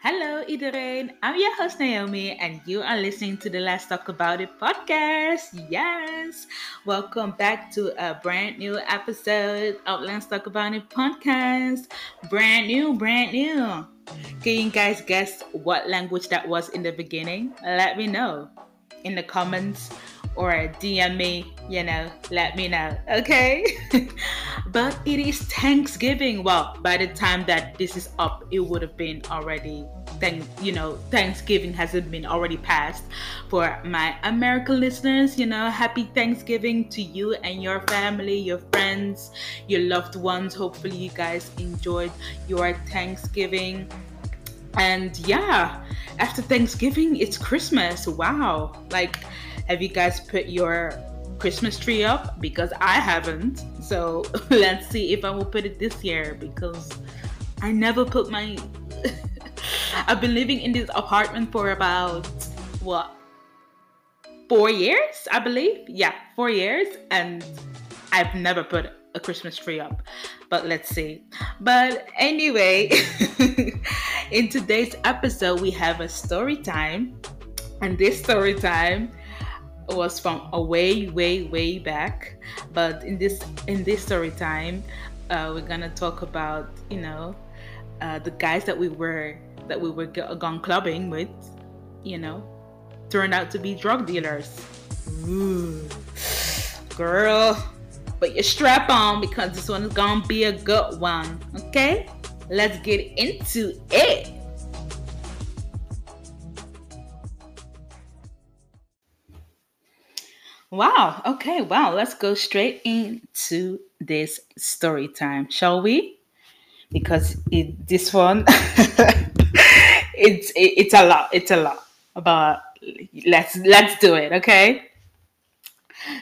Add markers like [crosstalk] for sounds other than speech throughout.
Hello, iedereen. I'm your host Naomi, and you are listening to the Let's Talk About It podcast. Yes, welcome back to a brand new episode of Let's Talk About It podcast. Brand new, brand new. Can you guys guess what language that was in the beginning? Let me know in the comments or DM me, you know, let me know, okay? [laughs] but it is Thanksgiving. Well, by the time that this is up, it would have been already thank you know thanksgiving hasn't been already passed. For my american listeners you know happy thanksgiving to you and your family your friends your loved ones. Hopefully you guys enjoyed your thanksgiving. And yeah after thanksgiving it's christmas. Wow. Like have you guys put your Christmas tree up? Because I haven't. So [laughs] let's see if I will put it this year because I never put my. [laughs] I've been living in this apartment for about what? Four years, I believe. Yeah, four years. And I've never put a Christmas tree up. But let's see. But anyway, [laughs] in today's episode, we have a story time. And this story time was from a way, way, way back. But in this in this story time, uh, we're gonna talk about you know uh, the guys that we were that we were gone clubbing with, you know, turned out to be drug dealers. Ooh, girl, put your strap on because this one is gonna be a good one. Okay, let's get into it. Wow. Okay. Wow. Let's go straight into this story time, shall we? Because it, this one, [laughs] it's it, it's a lot. It's a lot. But let's let's do it. Okay.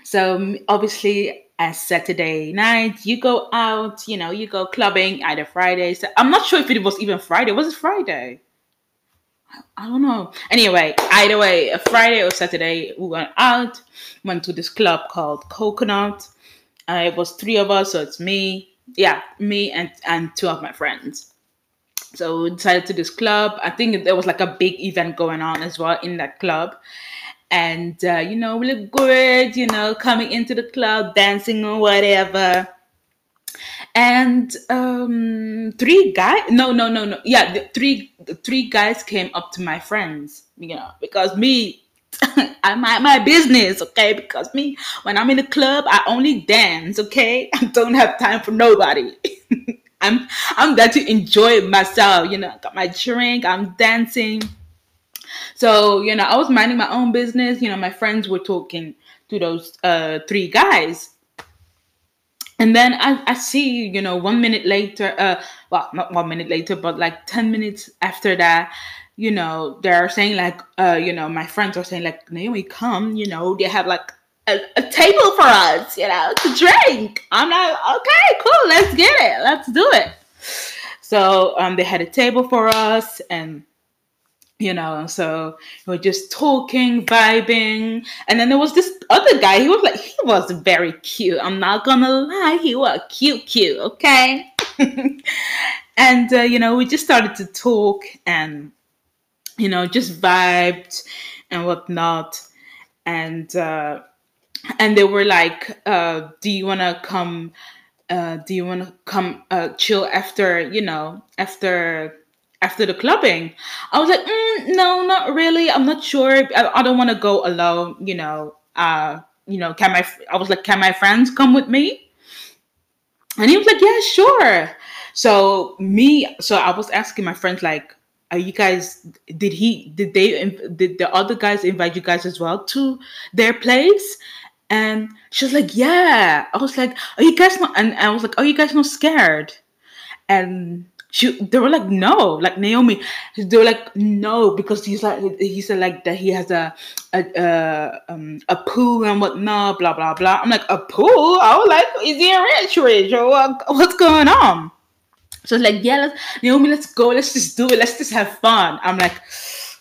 So um, obviously, as Saturday night, you go out. You know, you go clubbing either Friday. So I'm not sure if it was even Friday. Was it Friday? I don't know. Anyway, either way, a Friday or Saturday, we went out, went to this club called Coconut. Uh, it was three of us, so it's me, yeah, me and and two of my friends. So we decided to this club. I think there was like a big event going on as well in that club. And uh, you know, we look good, you know, coming into the club, dancing or whatever and um, three guys no no no no yeah the three the three guys came up to my friends you know because me [laughs] I mind my business, okay? Because me, when I'm in the club, I only dance, okay? [laughs] I don't have time for nobody. [laughs] I'm I'm there to enjoy myself, you know. got my drink, I'm dancing. So you know, I was minding my own business. You know, my friends were talking to those uh, three guys, and then I, I see you know one minute later uh well not one minute later but like 10 minutes after that you know they're saying like uh you know my friends are saying like naomi come you know they have like a, a table for us you know to drink. I'm like okay cool let's get it let's do it. So um they had a table for us and you know so we were just talking vibing. And then there was this other guy he was like he was very cute i'm not gonna lie he was cute cute okay? [laughs] And uh, you know we just started to talk and you know just vibed and whatnot. And uh and they were like uh do you want to come uh do you want to come uh chill after you know after after the clubbing. I was like, mm, no, not really. I'm not sure. I, I don't want to go alone. You know, uh, you know, can my I was like, can my friends come with me? And he was like, yeah, sure. So me, so I was asking my friends like, are you guys? Did he? Did they? Did the other guys invite you guys as well to their place? And she was like, yeah. I was like, are you guys not? And I was like, are you guys not scared? And she they were like no. Like naomi they were like no because he's like he said like that he has a a a, um, a pool and whatnot blah blah blah. I'm like a pool i was like is he a rich rich? Or what, what's going on? So like yeah let's naomi let's go. Let's just do it. Let's just have fun. I'm like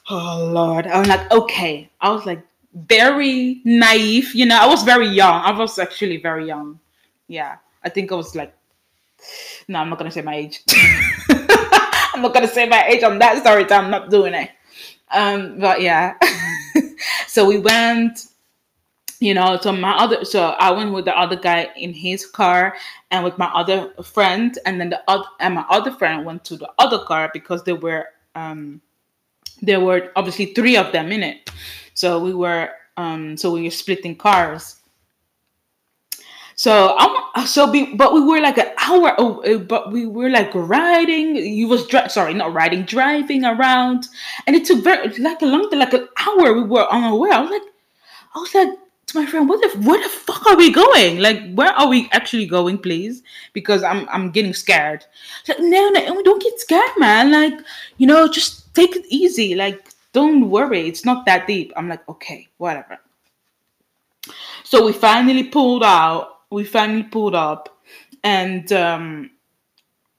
oh lord. I'm like okay. I was like very naive you know. I was very young. I was actually very young. Yeah. I think i was like no i'm not gonna say my age [laughs] I'm not gonna say my age on that story. I'm not doing it. Um, but yeah. [laughs] so we went you know so my other so i went with the other guy in his car and with my other friend and then the other and my other friend went to the other car because there were um there were obviously three of them in it so we were um so we were splitting cars so I'm so be, but we were like an hour, oh, but we were like riding. You was dri- sorry, not riding, driving around, and it took very like a long, like an hour. We were on our way. I was like, I was like, to my friend, what the where the fuck are we going? Like, where are we actually going, please? Because I'm I'm getting scared. Like, no, no, don't get scared, man. Like, you know, just take it easy. Like, don't worry, it's not that deep. I'm like, okay, whatever. So we finally pulled out. We finally pulled up, and um,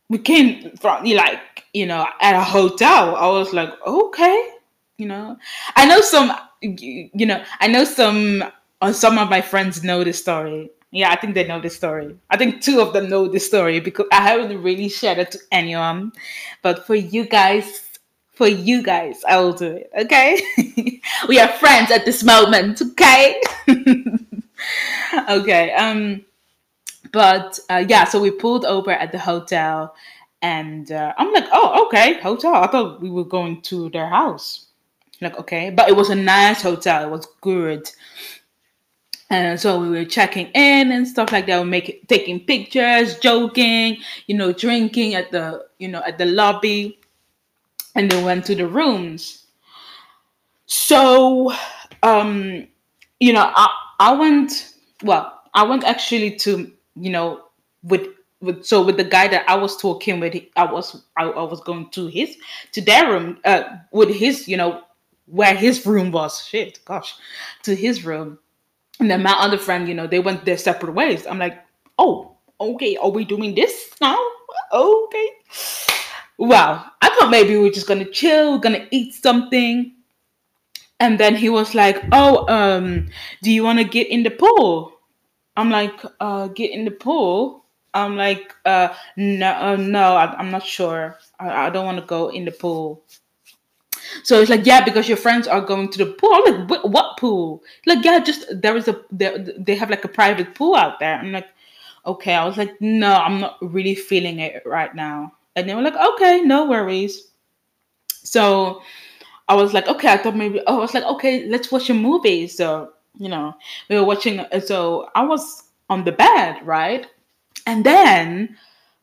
we came from like you know at a hotel. I was like, okay, you know, I know some. You know, I know some uh, some of my friends know this story. Yeah, I think they know this story. I think two of them know this story because I haven't really shared it to anyone. But for you guys, for you guys, I will do it. Okay, [laughs] we are friends at this moment. Okay, [laughs] [laughs] okay. Um, but uh, yeah, so we pulled over at the hotel, and uh, I'm like, oh, okay, hotel. I thought we were going to their house. Like, okay, but it was a nice hotel. It was good and so we were checking in and stuff like that. We making taking pictures, joking, you know, drinking at the you know at the lobby, and then went to the rooms. So, um, you know, I I went well. I went actually to you know with with so with the guy that I was talking with. I was I, I was going to his to their room uh with his you know where his room was. Shit, gosh, to his room and then my other friend, you know, they went their separate ways. I'm like, oh, okay, are we doing this now? Okay. Well, I thought maybe we are just gonna chill, gonna eat something. And then he was like, Oh, um, do you wanna get in the pool? I'm like, uh, get in the pool. I'm like, uh, no, uh, no, I, am not sure. I, I don't want to go in the pool. So it's like, yeah, because your friends are going to the pool. I'm like, what, what pool? Like, yeah, just there is a they have like a private pool out there. I'm like, okay. I was like, no, I'm not really feeling it right now. And they were like, okay, no worries. So I was like, okay, I thought maybe. I was like, okay, let's watch a movie. So you know, we were watching. So I was on the bed, right? And then,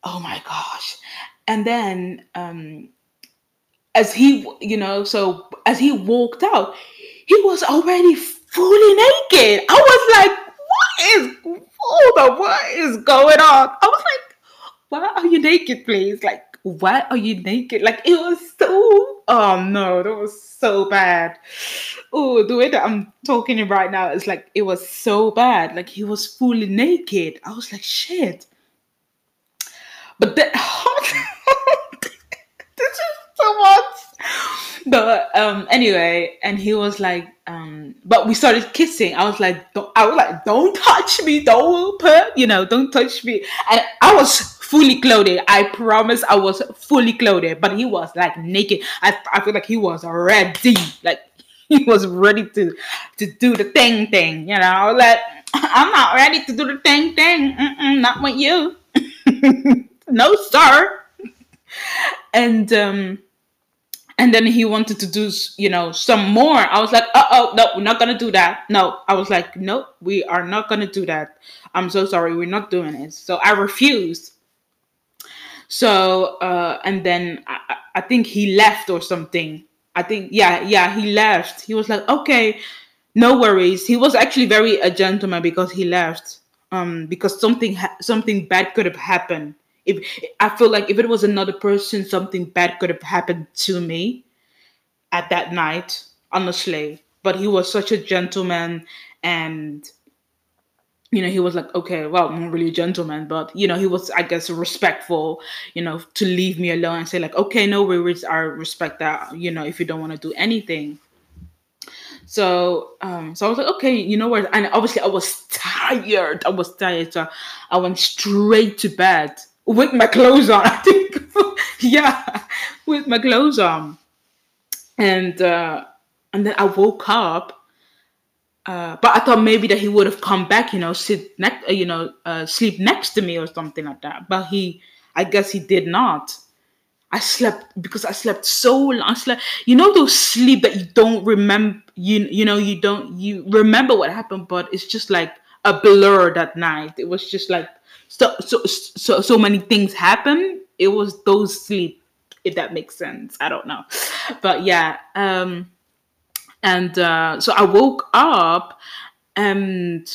oh my gosh, and then um as he, you know, so as he walked out, he was already fully naked. I was like, what is, hold on, what is going on? I was like, why are you naked, please? Like, why are you naked? Like, it was so, oh no, that was so bad. Oh, the way that I'm talking right now is like, it was so bad. Like, he was fully naked. I was like, shit. But that [laughs] [laughs] so much. But um, anyway, and he was like, um, but we started kissing. I was like, don't, I was like, don't touch me, don't put, you know, don't touch me. And I was fully clothed. I promise, I was fully clothed. But he was like naked. I, I feel like he was ready, like [laughs] he was ready to to do the thing thing. You know, I was like, [laughs] I'm not ready to do the thing thing. Mm-mm, not with you. [laughs] no, sir. And um and then he wanted to do you know some more. I was like oh no we're not gonna do that. No i was like no we are not gonna do that. I'm so sorry we're not doing it. So i refused. So uh and then I, I think he left or something. I think yeah yeah he left. He was like okay no worries. He was actually very a gentleman because he left. Um because something ha- something bad could have happened if I feel like if it was another person, something bad could have happened to me at that night, honestly. But he was such a gentleman and you know, he was like, okay, well, I'm not really a gentleman, but you know, he was, I guess, respectful, you know, to leave me alone and say, like, okay, no worries, I respect that, you know, if you don't want to do anything. So, um, so I was like, okay, you know what? And obviously, I was tired. I was tired, so I went straight to bed with my clothes on. [laughs] I think [laughs] yeah, with my clothes on, and uh, and then I woke up. Uh, but I thought maybe that he would have come back, you know, sit next, uh, you know, uh, sleep next to me or something like that. But he, I guess he did not. I slept because I slept so long. I slept, you know, those sleep that you don't remember. You you know you don't you remember what happened, but it's just like a blur that night. It was just like so so so so many things happen. It was those sleep, if that makes sense. I don't know, but yeah. Um, and uh, so I woke up and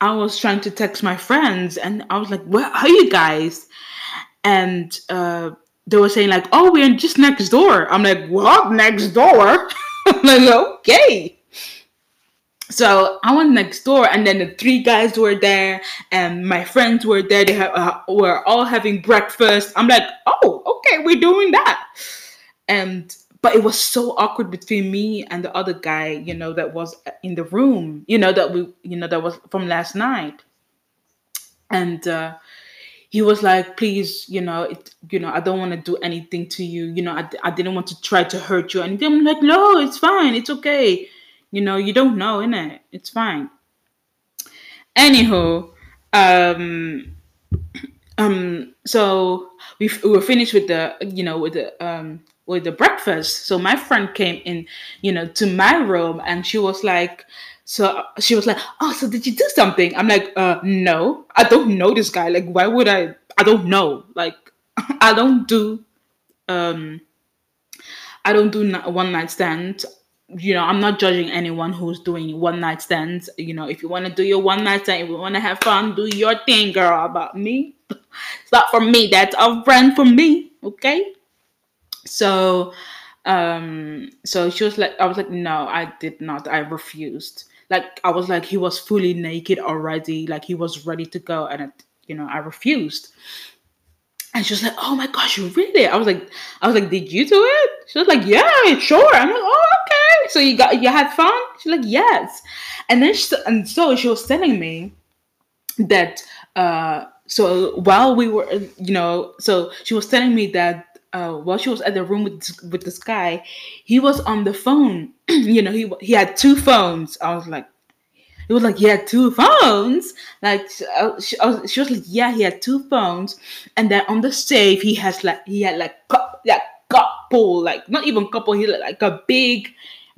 I was trying to text my friends, and I was like, "Where are you guys?" And uh, they were saying like, "Oh, we're just next door." I'm like, "What? Next door?" [laughs] I'm like, "Okay." So I went next door, and then the three guys were there, and my friends were there. They ha- uh, were all having breakfast. I'm like, "Oh, okay, we're doing that." And but it was so awkward between me and the other guy, you know, that was in the room, you know, that we, you know, that was from last night. And uh, he was like, please, you know, it, you know, I don't want to do anything to you. You know, I, I didn't want to try to hurt you. And I'm like, no, it's fine. It's okay. You know, you don't know, innit? It's fine. Anywho, um, [clears throat] um, so we, we were finished with the, you know, with the, um, with the breakfast. So my friend came in, you know, to my room and she was like, so she was like, "Oh, so did you do something?" I'm like, "Uh, no, I don't know this guy. Like, why would I? I don't know. Like, [laughs] I don't do, um, I don't do one night stand. You know, I'm not judging anyone who's doing one night stands. You know, if you want to do your one night stand, if you want to have fun, do your thing, girl. About me, it's not for me. That's a friend for me. Okay. So, um, so she was like, I was like, no, I did not. I refused like I was like he was fully naked already, like he was ready to go, and you know I refused. And she was like, "Oh my gosh, you really?" I was like, "I was like, did you do it?" She was like, "Yeah, sure." I'm like, "Oh, okay." So you got you had fun? She's like, "Yes." And then she, and so she was telling me that uh so while we were you know so she was telling me that uh, while she was at the room with with this guy, he was on the phone. [clears throat] you know, he he had two phones. I was like, he was like, he had two phones. Like she, she, was, she was like, yeah, he had two phones, and then on the safe he has like he had like like couple, like not even couple. He had like a big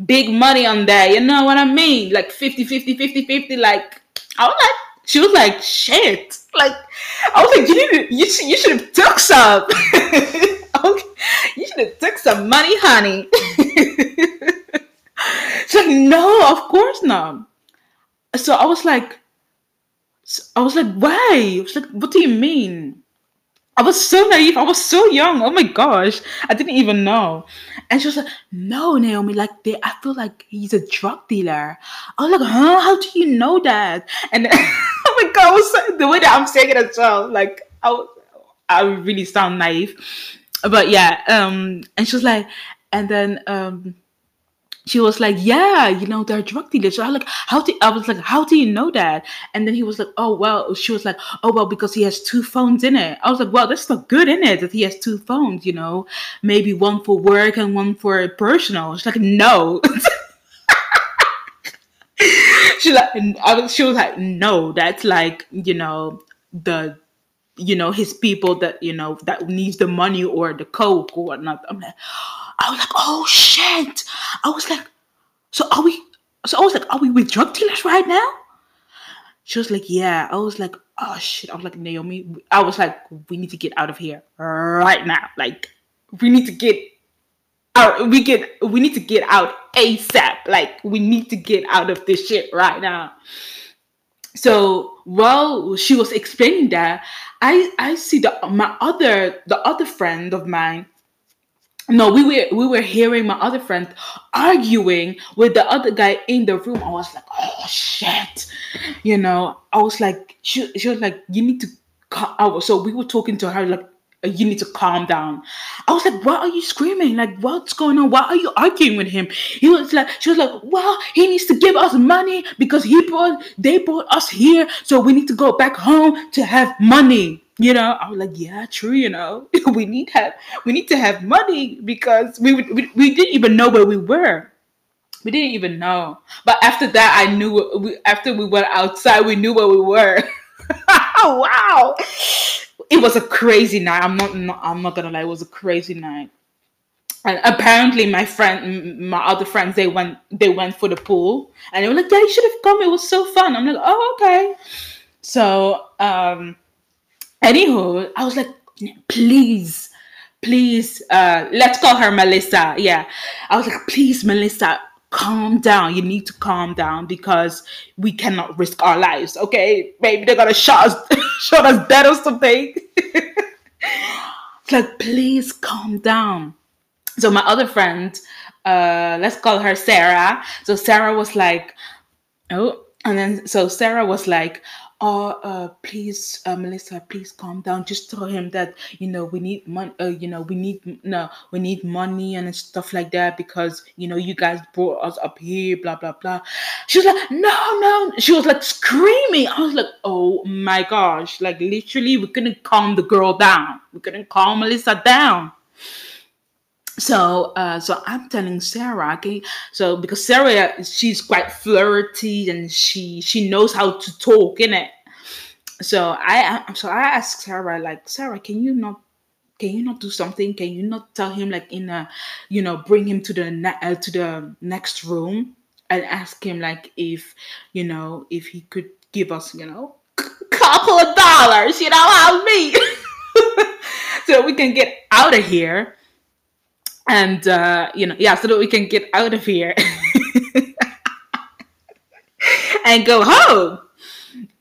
big money on that. You know what I mean? Like 50, 50, 50, 50. Like I was like she was like, shit. Like, I was like, you need you should, you should have took some. [laughs] okay. You should have took some money, honey. [laughs] She's like, no, of course not. So I was like, I was like, why? I was like, what do you mean? I was so naive. I was so young. Oh my gosh. I didn't even know. And she was like, no, Naomi, like they I feel like he's a drug dealer. I was like, huh? How do you know that? And then, [laughs] oh my god, was, the way that I'm saying it as well, like I I really sound naive. But yeah, um, and she was like, and then um she was like, "Yeah, you know, they're drug dealers." So I like, "How do?" I was like, "How do you know that?" And then he was like, "Oh well." She was like, "Oh well, because he has two phones in it." I was like, "Well, that's not good in it that he has two phones. You know, maybe one for work and one for personal." She's like, "No." [laughs] she like, I was, she was like, "No, that's like, you know, the." You know his people that you know that needs the money or the coke or whatnot. I'm like, I was like, oh shit. I was like, so are we? So I was like, are we with drug dealers right now? She was like, yeah. I was like, oh shit. I was like, Naomi. I was like, we need to get out of here right now. Like, we need to get out. We get. We need to get out ASAP. Like, we need to get out of this shit right now. So while she was explaining that, I I see the my other the other friend of mine no, we were we were hearing my other friend arguing with the other guy in the room. I was like, oh shit, you know. I was like, she, she was like, you need to cut out. So we were talking to her like you need to calm down. I was like, why are you screaming? Like, what's going on? Why are you arguing with him? He was like, she was like, well, he needs to give us money because he brought, they brought us here. So we need to go back home to have money. You know, I was like, yeah, true. You know, [laughs] we need have, we need to have money because we, we, we didn't even know where we were. We didn't even know. But after that, I knew, we, after we went outside, we knew where we were. [laughs] wow it was a crazy night. I'm not, not I'm not gonna lie, it was a crazy night. And apparently my friend my other friends they went they went for the pool and they were like, Yeah, you should have come, it was so fun. I'm like, Oh, okay. So um anywho, I was like, please, please, uh let's call her Melissa. Yeah. I was like, please, Melissa, calm down. You need to calm down because we cannot risk our lives. Okay, maybe they're gonna shot us, [laughs] shot us dead or something. [laughs] like, please calm down. So my other friend, uh, let's call her Sarah. So Sarah was like, oh, and then so Sarah was like, oh uh please uh, melissa please calm down. Just tell him that you know we need money uh, you know we need no we need money and stuff like that because you know you guys brought us up here blah blah blah. She was like no no. She was like screaming. I was like oh my gosh. Like literally we couldn't calm the girl down. We couldn't calm melissa down so uh, so i'm telling sarah okay? So because sarah she's quite flirty and she she knows how to talk in it so i so i asked sarah like sarah can you not can you not do something? Can you not tell him like in a you know bring him to the ne- uh, to the next room and ask him like if you know if he could give us you know [laughs] couple of dollars you know how me [laughs] so we can get out of here and uh, you know, yeah, so that we can get out of here [laughs] and go home,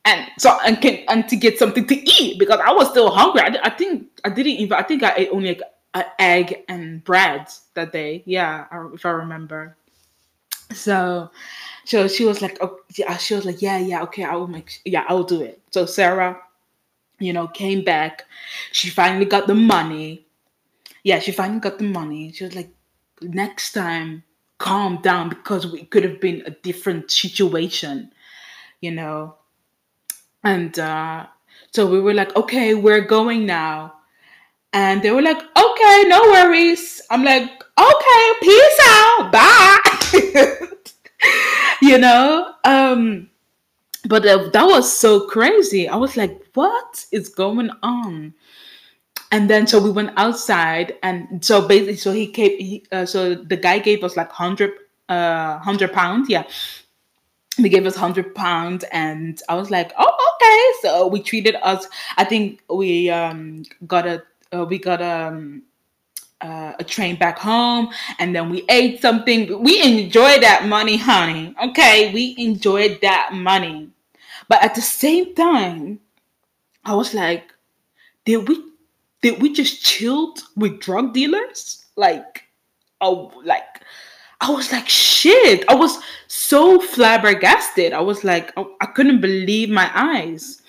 and so and can and to get something to eat because I was still hungry. I, I think I didn't even. I think I ate only like an egg and bread that day. Yeah, if I remember. So, so she was like, oh, yeah, she was like, yeah, yeah, okay, I will make, yeah, I will do it. So Sarah, you know, came back. She finally got the money yeah, she finally got the money. She was like, next time, calm down because it could have been a different situation, you know. And uh, so we were like, okay, we're going now. And they were like, okay, no worries. I'm like, okay, peace out, bye. [laughs] you know, um, but uh, that was so crazy. I was like, what is going on? And then so we went outside and so basically so he came he, uh, so the guy gave us like 100 uh 100 pounds yeah. He gave us 100 pounds and i was like oh okay. So we treated us i think we um got a uh, we got um uh, a train back home and then we ate something. We enjoyed that money honey okay? We enjoyed that money. But at the same time i was like did we did we just chilled with drug dealers? Like, oh, like I was like, shit. I was so flabbergasted. I was like, I, I couldn't believe my eyes.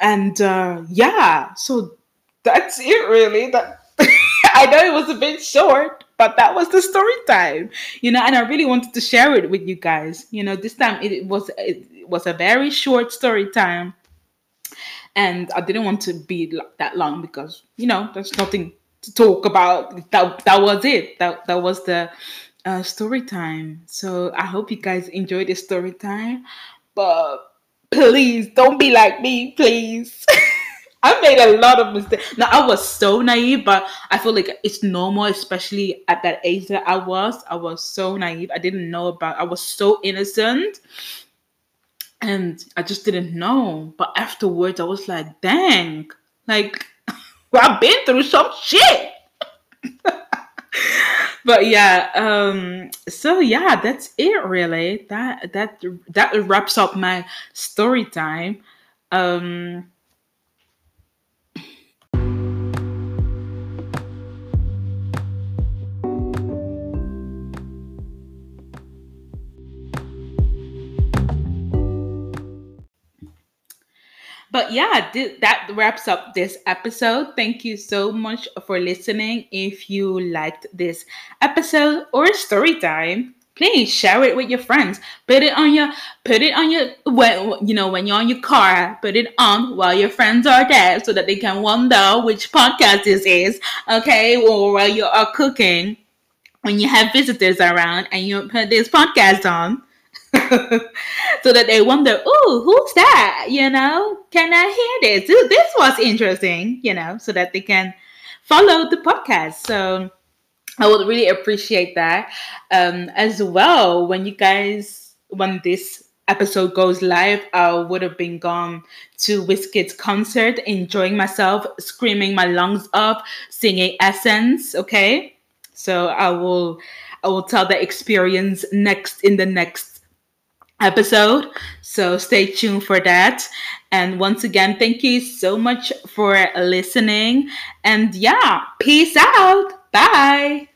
And uh, yeah, so that's it really. That [laughs] I know it was a bit short, but that was the story time, you know. And I really wanted to share it with you guys. You know, this time it was it was a very short story time and I didn't want to be that long because you know there's nothing to talk about. That that was it. That that was the uh, story time. So I hope you guys enjoyed the story time, but please don't be like me, please. [laughs] I made a lot of mistakes. Now I was so naive, but I feel like it's normal, especially at that age that I was. I was so naive. I didn't know about. I was so innocent and I just didn't know. But afterwards, I was like, dang, like [laughs] I've been through some shit. [laughs] but yeah, um, so yeah, that's it really. That that that wraps up my story time. Um but yeah, th- that wraps up this episode. Thank you so much for listening. If you liked this episode or story time, please share it with your friends. Put it on your put it on your when you know when you're on your car. Put it on while your friends are there, so that they can wonder which podcast this is. Okay, or while you are cooking, when you have visitors around and you put this podcast on. [laughs] so that they wonder, oh, who's that? You know, can I hear this? This was interesting, you know, so that they can follow the podcast. So I would really appreciate that. Um, as well, when you guys, when this episode goes live, I would have been gone to Wizkid's concert, enjoying myself, screaming my lungs up, singing Essence. Okay, so I will, I will tell the experience next in the next episode. So stay tuned for that. And once again, thank you so much for listening. And yeah, peace out. Bye.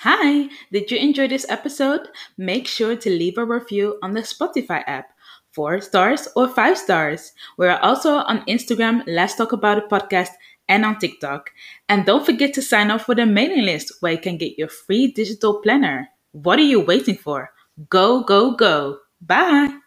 Hi, did you enjoy this episode? Make sure to leave a review on the Spotify app. Four stars or five stars. We're also on Instagram, Let's Talk About It podcast, and on TikTok. And don't forget to sign up for the mailing list where you can get your free digital planner. What are you waiting for? Go, go, go. Bye.